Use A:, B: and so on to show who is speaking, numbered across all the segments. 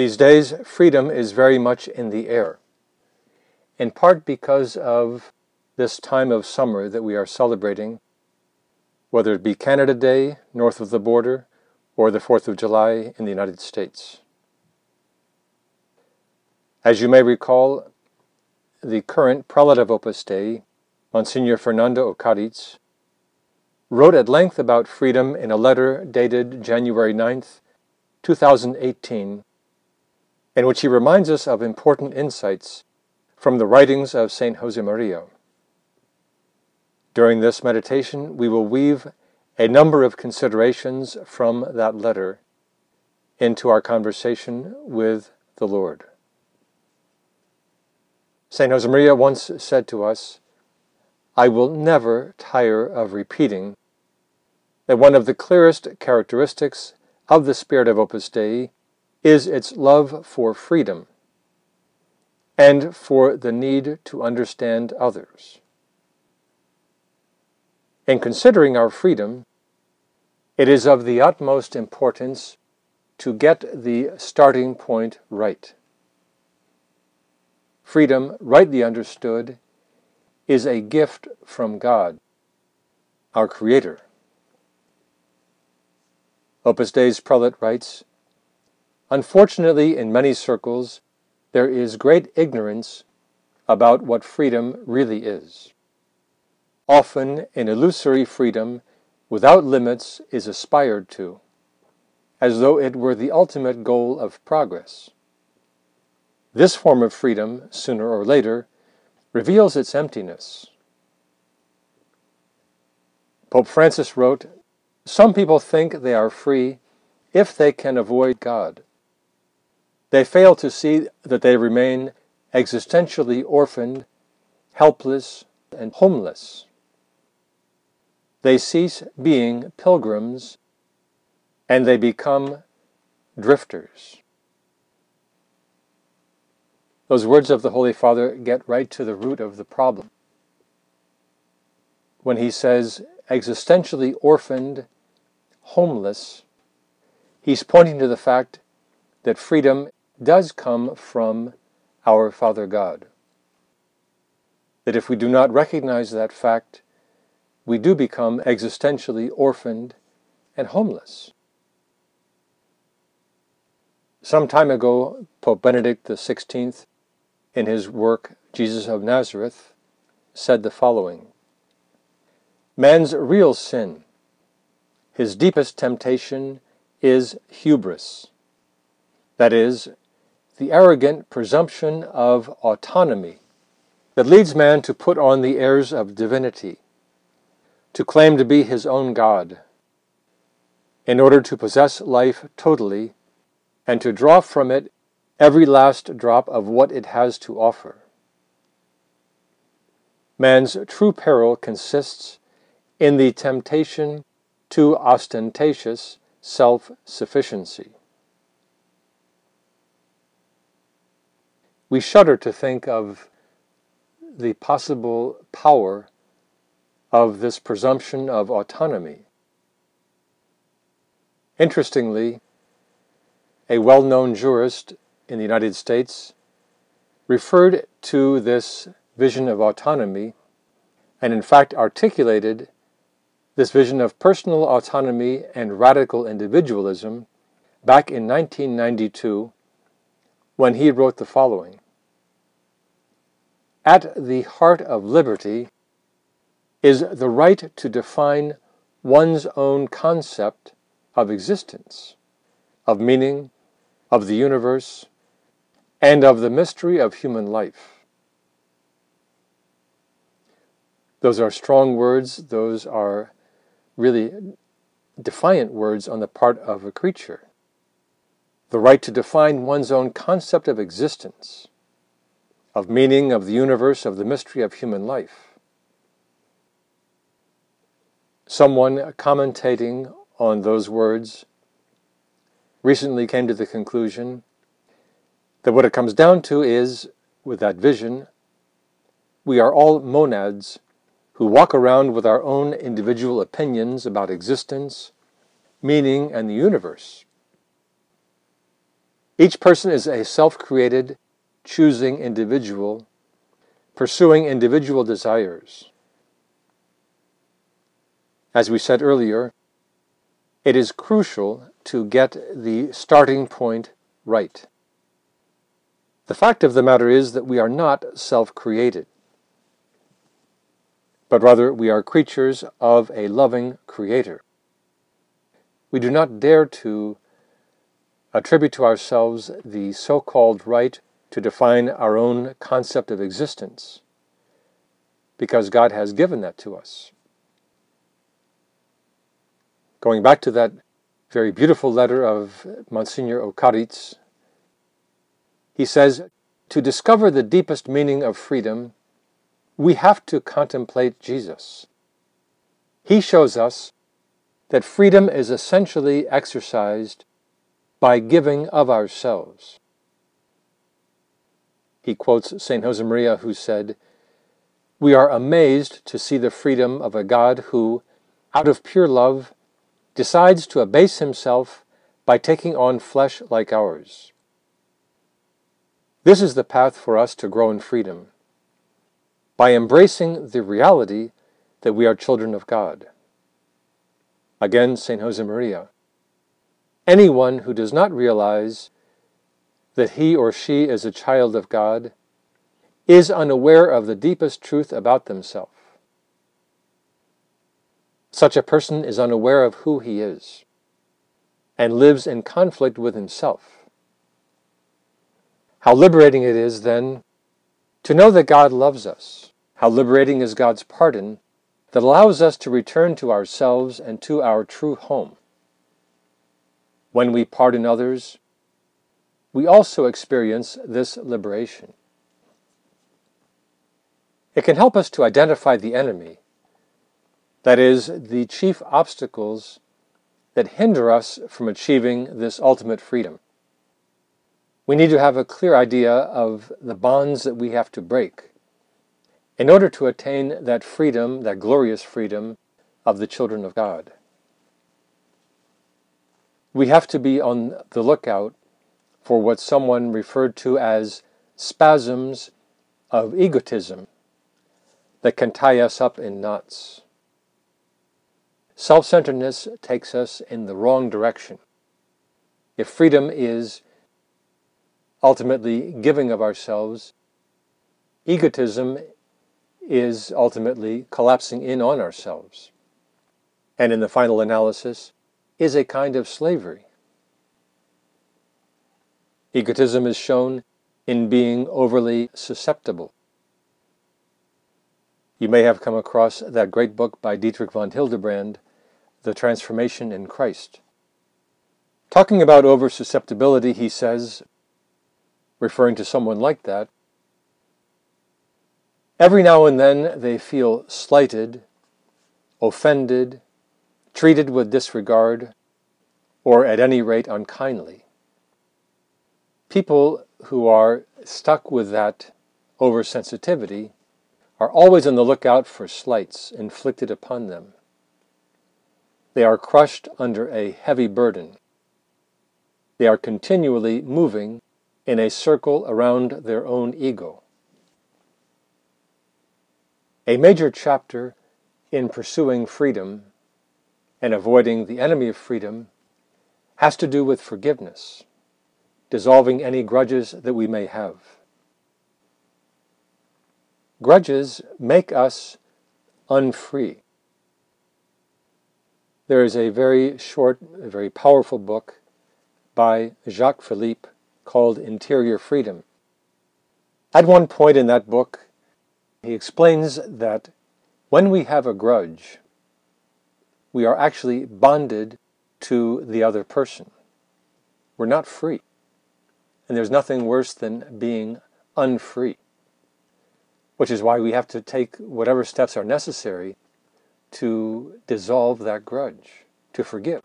A: These days, freedom is very much in the air, in part because of this time of summer that we are celebrating, whether it be Canada Day, north of the border, or the 4th of July in the United States. As you may recall, the current prelate of Opus Dei, Monsignor Fernando Ocáriz, wrote at length about freedom in a letter dated January 9th, 2018, in which he reminds us of important insights from the writings of St. Josemaria. During this meditation, we will weave a number of considerations from that letter into our conversation with the Lord. St. Josemaria once said to us, I will never tire of repeating that one of the clearest characteristics of the spirit of Opus Dei is its love for freedom and for the need to understand others. In considering our freedom, it is of the utmost importance to get the starting point right. Freedom, rightly understood, is a gift from God, our Creator. Opus Dei's prelate writes Unfortunately, in many circles, there is great ignorance about what freedom really is. Often, an illusory freedom without limits is aspired to, as though it were the ultimate goal of progress. This form of freedom, sooner or later, reveals its emptiness. Pope Francis wrote, Some people think they are free if they can avoid God. They fail to see that they remain existentially orphaned, helpless, and homeless. They cease being pilgrims and they become drifters. Those words of the Holy Father get right to the root of the problem. When he says existentially orphaned, homeless, he's pointing to the fact that freedom does come from our Father God. That if we do not recognize that fact, we do become existentially orphaned and homeless. Some time ago, Pope Benedict XVI, in his work Jesus of Nazareth, said the following Man's real sin, his deepest temptation, is hubris. That is, the arrogant presumption of autonomy that leads man to put on the airs of divinity, to claim to be his own God, in order to possess life totally and to draw from it every last drop of what it has to offer. Man's true peril consists in the temptation to ostentatious self sufficiency. We shudder to think of the possible power of this presumption of autonomy. Interestingly, a well known jurist in the United States referred to this vision of autonomy and, in fact, articulated this vision of personal autonomy and radical individualism back in 1992 when he wrote the following At the heart of liberty is the right to define one's own concept of existence, of meaning, of the universe, and of the mystery of human life. Those are strong words, those are really defiant words on the part of a creature. the right to define one's own concept of existence, of meaning of the universe, of the mystery of human life. Someone commentating on those words recently came to the conclusion that what it comes down to is, with that vision, we are all monads who walk around with our own individual opinions about existence, meaning, and the universe. Each person is a self created, choosing individual, pursuing individual desires. As we said earlier, it is crucial to get the starting point right. The fact of the matter is that we are not self created, but rather we are creatures of a loving Creator. We do not dare to attribute to ourselves the so called right to define our own concept of existence, because God has given that to us. Going back to that very beautiful letter of Monsignor Ocáriz, he says, To discover the deepest meaning of freedom, we have to contemplate Jesus. He shows us that freedom is essentially exercised by giving of ourselves. He quotes St. Josemaria, who said, We are amazed to see the freedom of a God who, out of pure love, decides to abase himself by taking on flesh like ours. This is the path for us to grow in freedom, by embracing the reality that we are children of God. Again, St. Josemaria. Anyone who does not realize that he or she is a child of God is unaware of the deepest truth about themselves. Such a person is unaware of who he is and lives in conflict with himself. How liberating it is, then, to know that God loves us. How liberating is God's pardon that allows us to return to ourselves and to our true home. When we pardon others, we also experience this liberation. It can help us to identify the enemy that is, the chief obstacles that hinder us from achieving this ultimate freedom. We need to have a clear idea of the bonds that we have to break in order to attain that freedom, that glorious freedom of the children of God. We have to be on the lookout for what someone referred to as spasms of egotism that can tie us up in knots. Self centeredness takes us in the wrong direction. If freedom is ultimately giving of ourselves, egotism is ultimately collapsing in on ourselves. And in the final analysis, is a kind of slavery. Egotism is shown in being overly susceptible. You may have come across that great book by Dietrich von Hildebrand, the transformation in Christ. Talking about over susceptibility, he says, referring to someone like that, every now and then they feel slighted, offended, treated with disregard, or at any rate unkindly. People who are stuck with that oversensitivity are always on the lookout for slights inflicted upon them. They are crushed under a heavy burden. They are continually moving in a circle around their own ego. A major chapter in pursuing freedom and avoiding the enemy of freedom has to do with forgiveness, dissolving any grudges that we may have. Grudges make us unfree. There is a very short, very powerful book by Jacques Philippe called Interior Freedom. At one point in that book, he explains that when we have a grudge, we are actually bonded to the other person. we're not free. And there's nothing worse than being unfree, which is why we have to take whatever steps are necessary to dissolve that grudge, to forgive.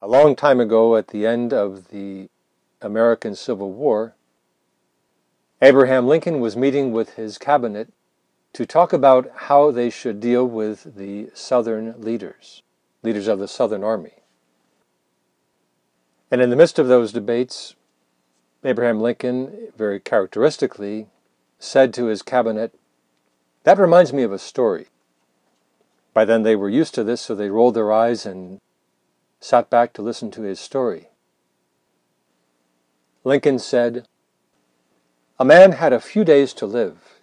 A: A long time ago, at the end of the American Civil War, Abraham Lincoln was meeting with his cabinet to talk about how they should deal with the Southern leaders, leaders of the Southern Army. And in the midst of those debates, Abraham Lincoln, very characteristically, said to his cabinet, That reminds me of a story. By then they were used to this, so they rolled their eyes and sat back to listen to his story. Lincoln said, a man had a few days to live.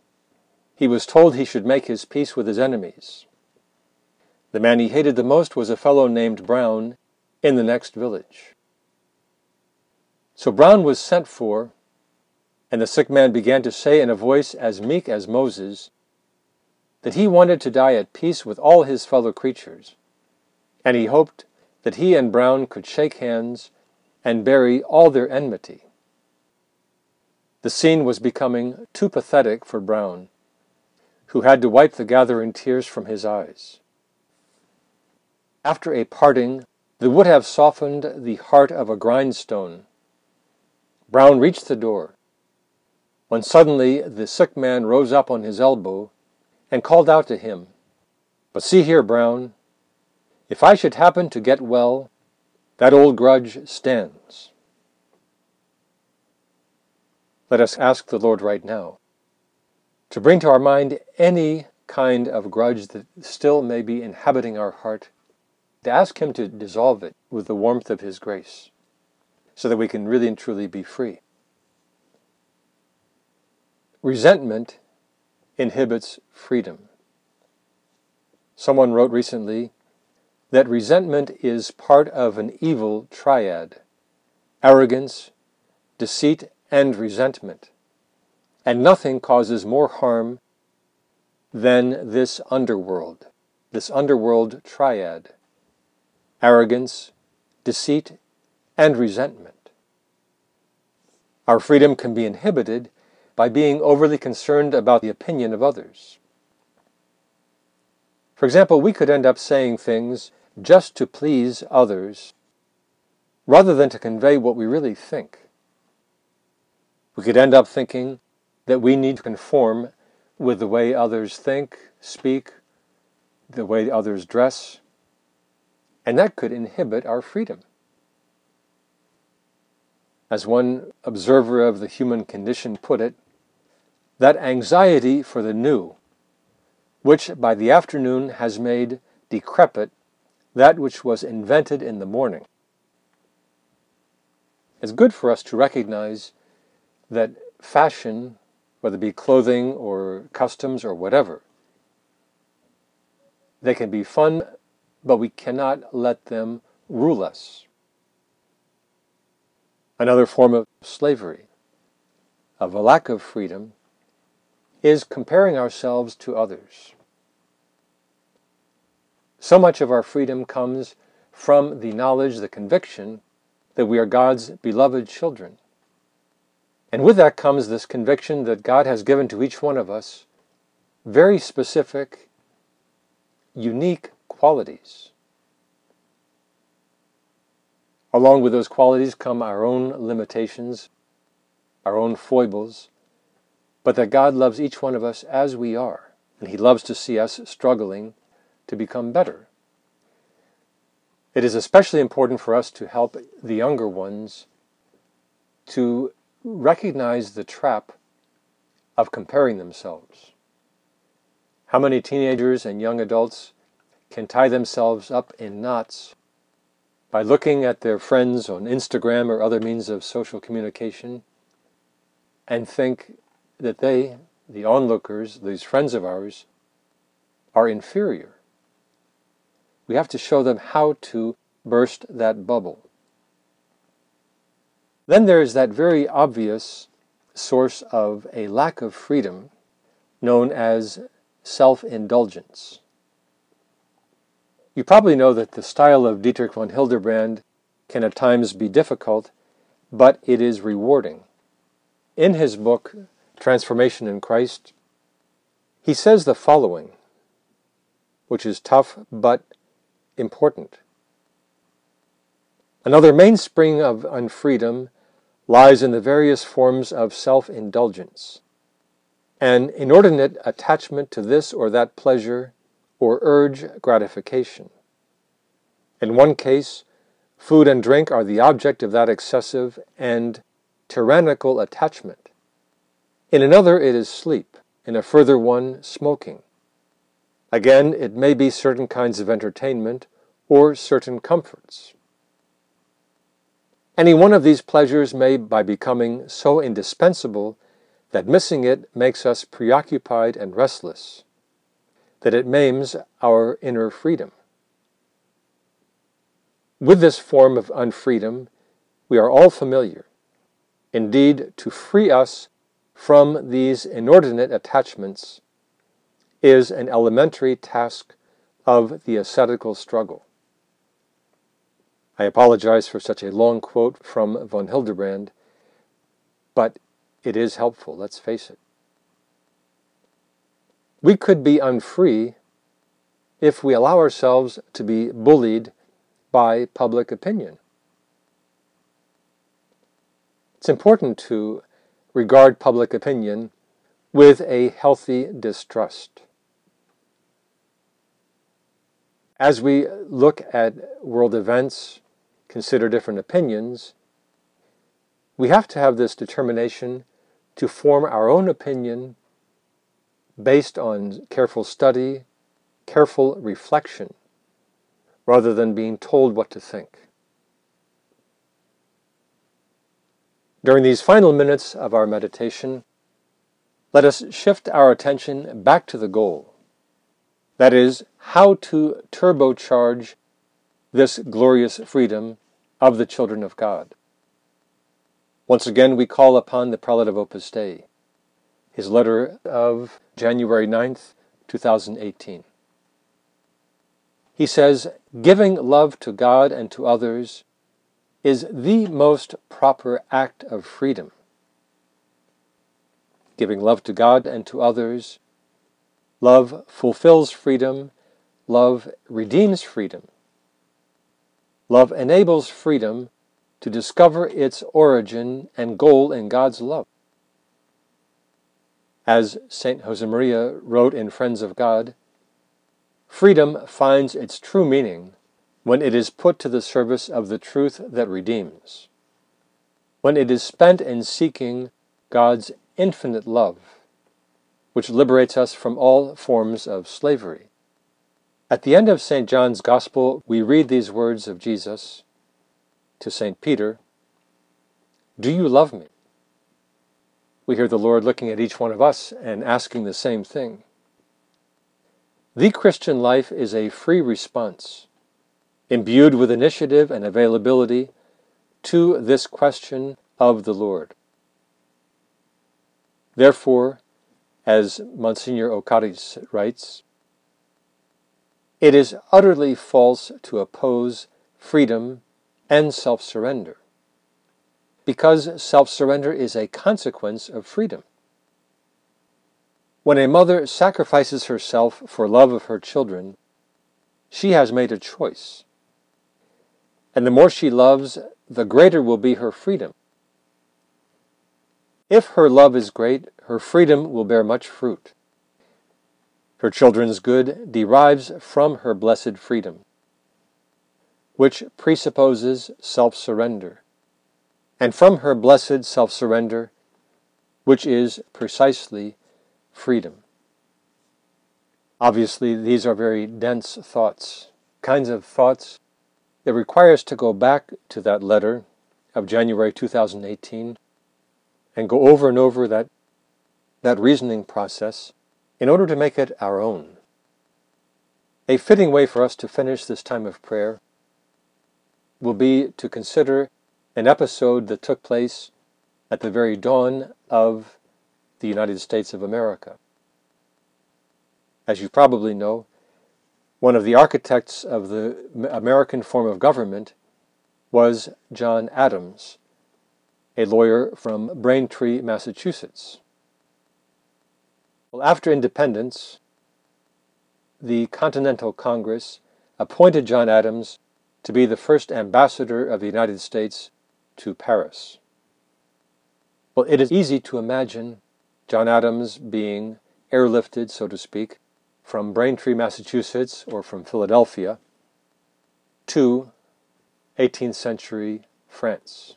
A: He was told he should make his peace with his enemies. The man he hated the most was a fellow named Brown in the next village. So Brown was sent for, and the sick man began to say in a voice as meek as Moses that he wanted to die at peace with all his fellow creatures, and he hoped that he and Brown could shake hands and bury all their enmity. The scene was becoming too pathetic for Brown, who had to wipe the gathering tears from his eyes. After a parting that would have softened the heart of a grindstone, Brown reached the door, when suddenly the sick man rose up on his elbow and called out to him, But see here, Brown, if I should happen to get well, that old grudge stands. Let us ask the Lord right now to bring to our mind any kind of grudge that still may be inhabiting our heart, to ask Him to dissolve it with the warmth of His grace, so that we can really and truly be free. Resentment inhibits freedom. Someone wrote recently that resentment is part of an evil triad arrogance, deceit, and resentment. And nothing causes more harm than this underworld, this underworld triad arrogance, deceit, and resentment. Our freedom can be inhibited by being overly concerned about the opinion of others. For example, we could end up saying things just to please others rather than to convey what we really think. We could end up thinking that we need to conform with the way others think, speak, the way others dress, and that could inhibit our freedom. As one observer of the human condition put it, that anxiety for the new, which by the afternoon has made decrepit that which was invented in the morning. It's good for us to recognize that fashion, whether it be clothing or customs or whatever, they can be fun, but we cannot let them rule us. Another form of slavery, of a lack of freedom, is comparing ourselves to others. So much of our freedom comes from the knowledge, the conviction that we are God's beloved children. And with that comes this conviction that God has given to each one of us very specific, unique qualities. Along with those qualities come our own limitations, our own foibles, but that God loves each one of us as we are, and He loves to see us struggling to become better. It is especially important for us to help the younger ones to recognize the trap of comparing themselves. How many teenagers and young adults can tie themselves up in knots by looking at their friends on Instagram or other means of social communication and think that they, the onlookers, these friends of ours, are inferior. We have to show them how to burst that bubble. Then there is that very obvious source of a lack of freedom known as self indulgence. You probably know that the style of Dietrich von Hildebrand can at times be difficult, but it is rewarding. In his book, Transformation in Christ, he says the following, which is tough but important. Another mainspring of unfreedom lies in the various forms of self indulgence, an inordinate attachment to this or that pleasure or urge gratification. In one case, food and drink are the object of that excessive and tyrannical attachment. In another, it is sleep. In a further one, smoking. Again, it may be certain kinds of entertainment or certain comforts. Any one of these pleasures may, by becoming so indispensable that missing it makes us preoccupied and restless, that it maims our inner freedom. With this form of unfreedom, we are all familiar. Indeed, to free us from these inordinate attachments is an elementary task of the ascetical struggle. I apologize for such a long quote from von Hildebrand, but it is helpful, let's face it. We could be unfree if we allow ourselves to be bullied by public opinion. It's important to regard public opinion with a healthy distrust. As we look at world events, consider different opinions, we have to have this determination to form our own opinion based on careful study, careful reflection, rather than being told what to think. During these final minutes of our meditation, let us shift our attention back to the goal. That is, how to turbocharge this glorious freedom of the children of God. Once again, we call upon the Prelate of Opus Dei, his letter of January 9th, 2018. He says, Giving love to God and to others is the most proper act of freedom. Giving love to God and to others, love fulfills freedom, love redeems freedom. Love enables freedom to discover its origin and goal in God's love. As St. Josemaria wrote in Friends of God, freedom finds its true meaning when it is put to the service of the truth that redeems, when it is spent in seeking God's infinite love, which liberates us from all forms of slavery. At the end of St. John's Gospel, we read these words of Jesus to St. Peter Do you love me? We hear the Lord looking at each one of us and asking the same thing. The Christian life is a free response imbued with initiative and availability to this question of the Lord. Therefore, as Monsignor Ocáriz writes, it is utterly false to oppose freedom and self surrender, because self surrender is a consequence of freedom. When a mother sacrifices herself for love of her children, she has made a choice. And the more she loves, the greater will be her freedom. If her love is great, her freedom will bear much fruit. Her children's good derives from her blessed freedom, which presupposes self surrender, and from her blessed self surrender, which is precisely freedom. Obviously, these are very dense thoughts, kinds of thoughts it requires to go back to that letter of January 2018 and go over and over that, that reasoning process in order to make it our own. A fitting way for us to finish this time of prayer will be to consider an episode that took place at the very dawn of the United States of America. As you probably know, One of the architects of the American form of government was John Adams, a lawyer from Braintree, Massachusetts. Well, after independence, the Continental Congress appointed John Adams to be the first ambassador of the United States to Paris. Well, it is easy to imagine John Adams being airlifted, so to speak, from Braintree, Massachusetts, or from Philadelphia to 18th century France.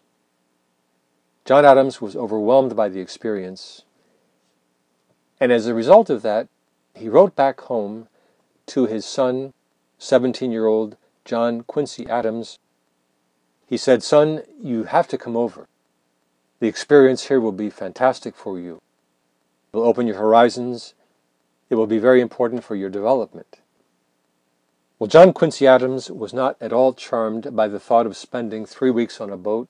A: John Adams was overwhelmed by the experience, and as a result of that, he wrote back home to his son, 17 year old John Quincy Adams. He said, Son, you have to come over. The experience here will be fantastic for you. It will open your horizons. It will be very important for your development. Well, John Quincy Adams was not at all charmed by the thought of spending three weeks on a boat.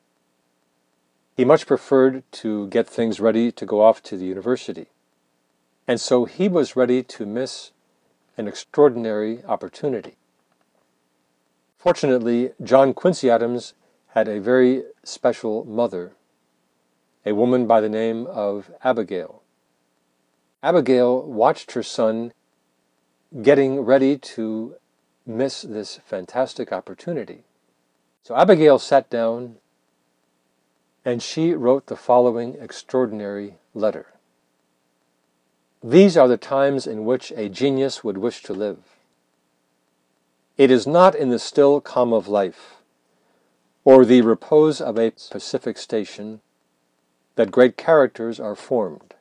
A: He much preferred to get things ready to go off to the university. And so he was ready to miss an extraordinary opportunity. Fortunately, John Quincy Adams had a very special mother, a woman by the name of Abigail. Abigail watched her son getting ready to miss this fantastic opportunity. So Abigail sat down and she wrote the following extraordinary letter. These are the times in which a genius would wish to live. It is not in the still calm of life, or the repose of a pacific station, that great characters are formed.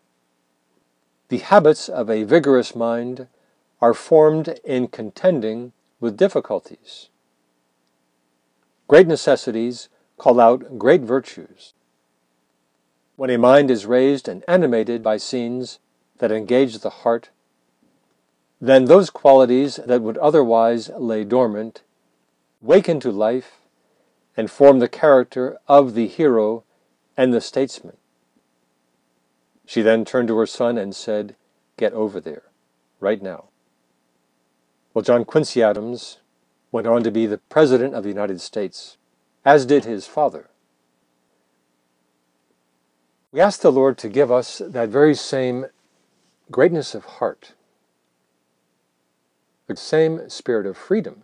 A: The habits of a vigorous mind are formed in contending with difficulties. Great necessities call out great virtues. When a mind is raised and animated by scenes that engage the heart, then those qualities that would otherwise lay dormant waken to life and form the character of the hero and the statesman. She then turned to her son and said, Get over there, right now. Well, John Quincy Adams went on to be the President of the United States, as did his father. We ask the Lord to give us that very same greatness of heart the same spirit of freedom,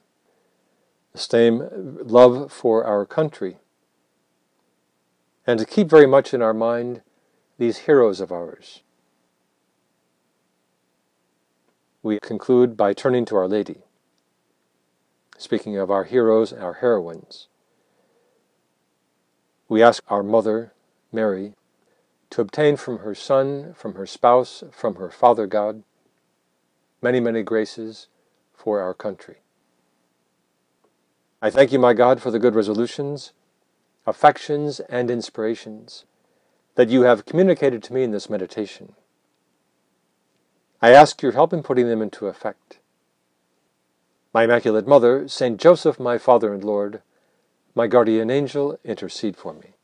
A: the same love for our country, and to keep very much in our mind these heroes of ours. We conclude by turning to Our Lady, speaking of our heroes and our heroines. We ask our Mother, Mary, to obtain from her Son, from her spouse, from her Father God, many, many graces for our country. I thank you, my God, for the good resolutions, affections, and inspirations that you have communicated to me in this meditation. I ask your help in putting them into effect. My Immaculate Mother, Saint Joseph, my Father and Lord, my guardian angel, intercede for me.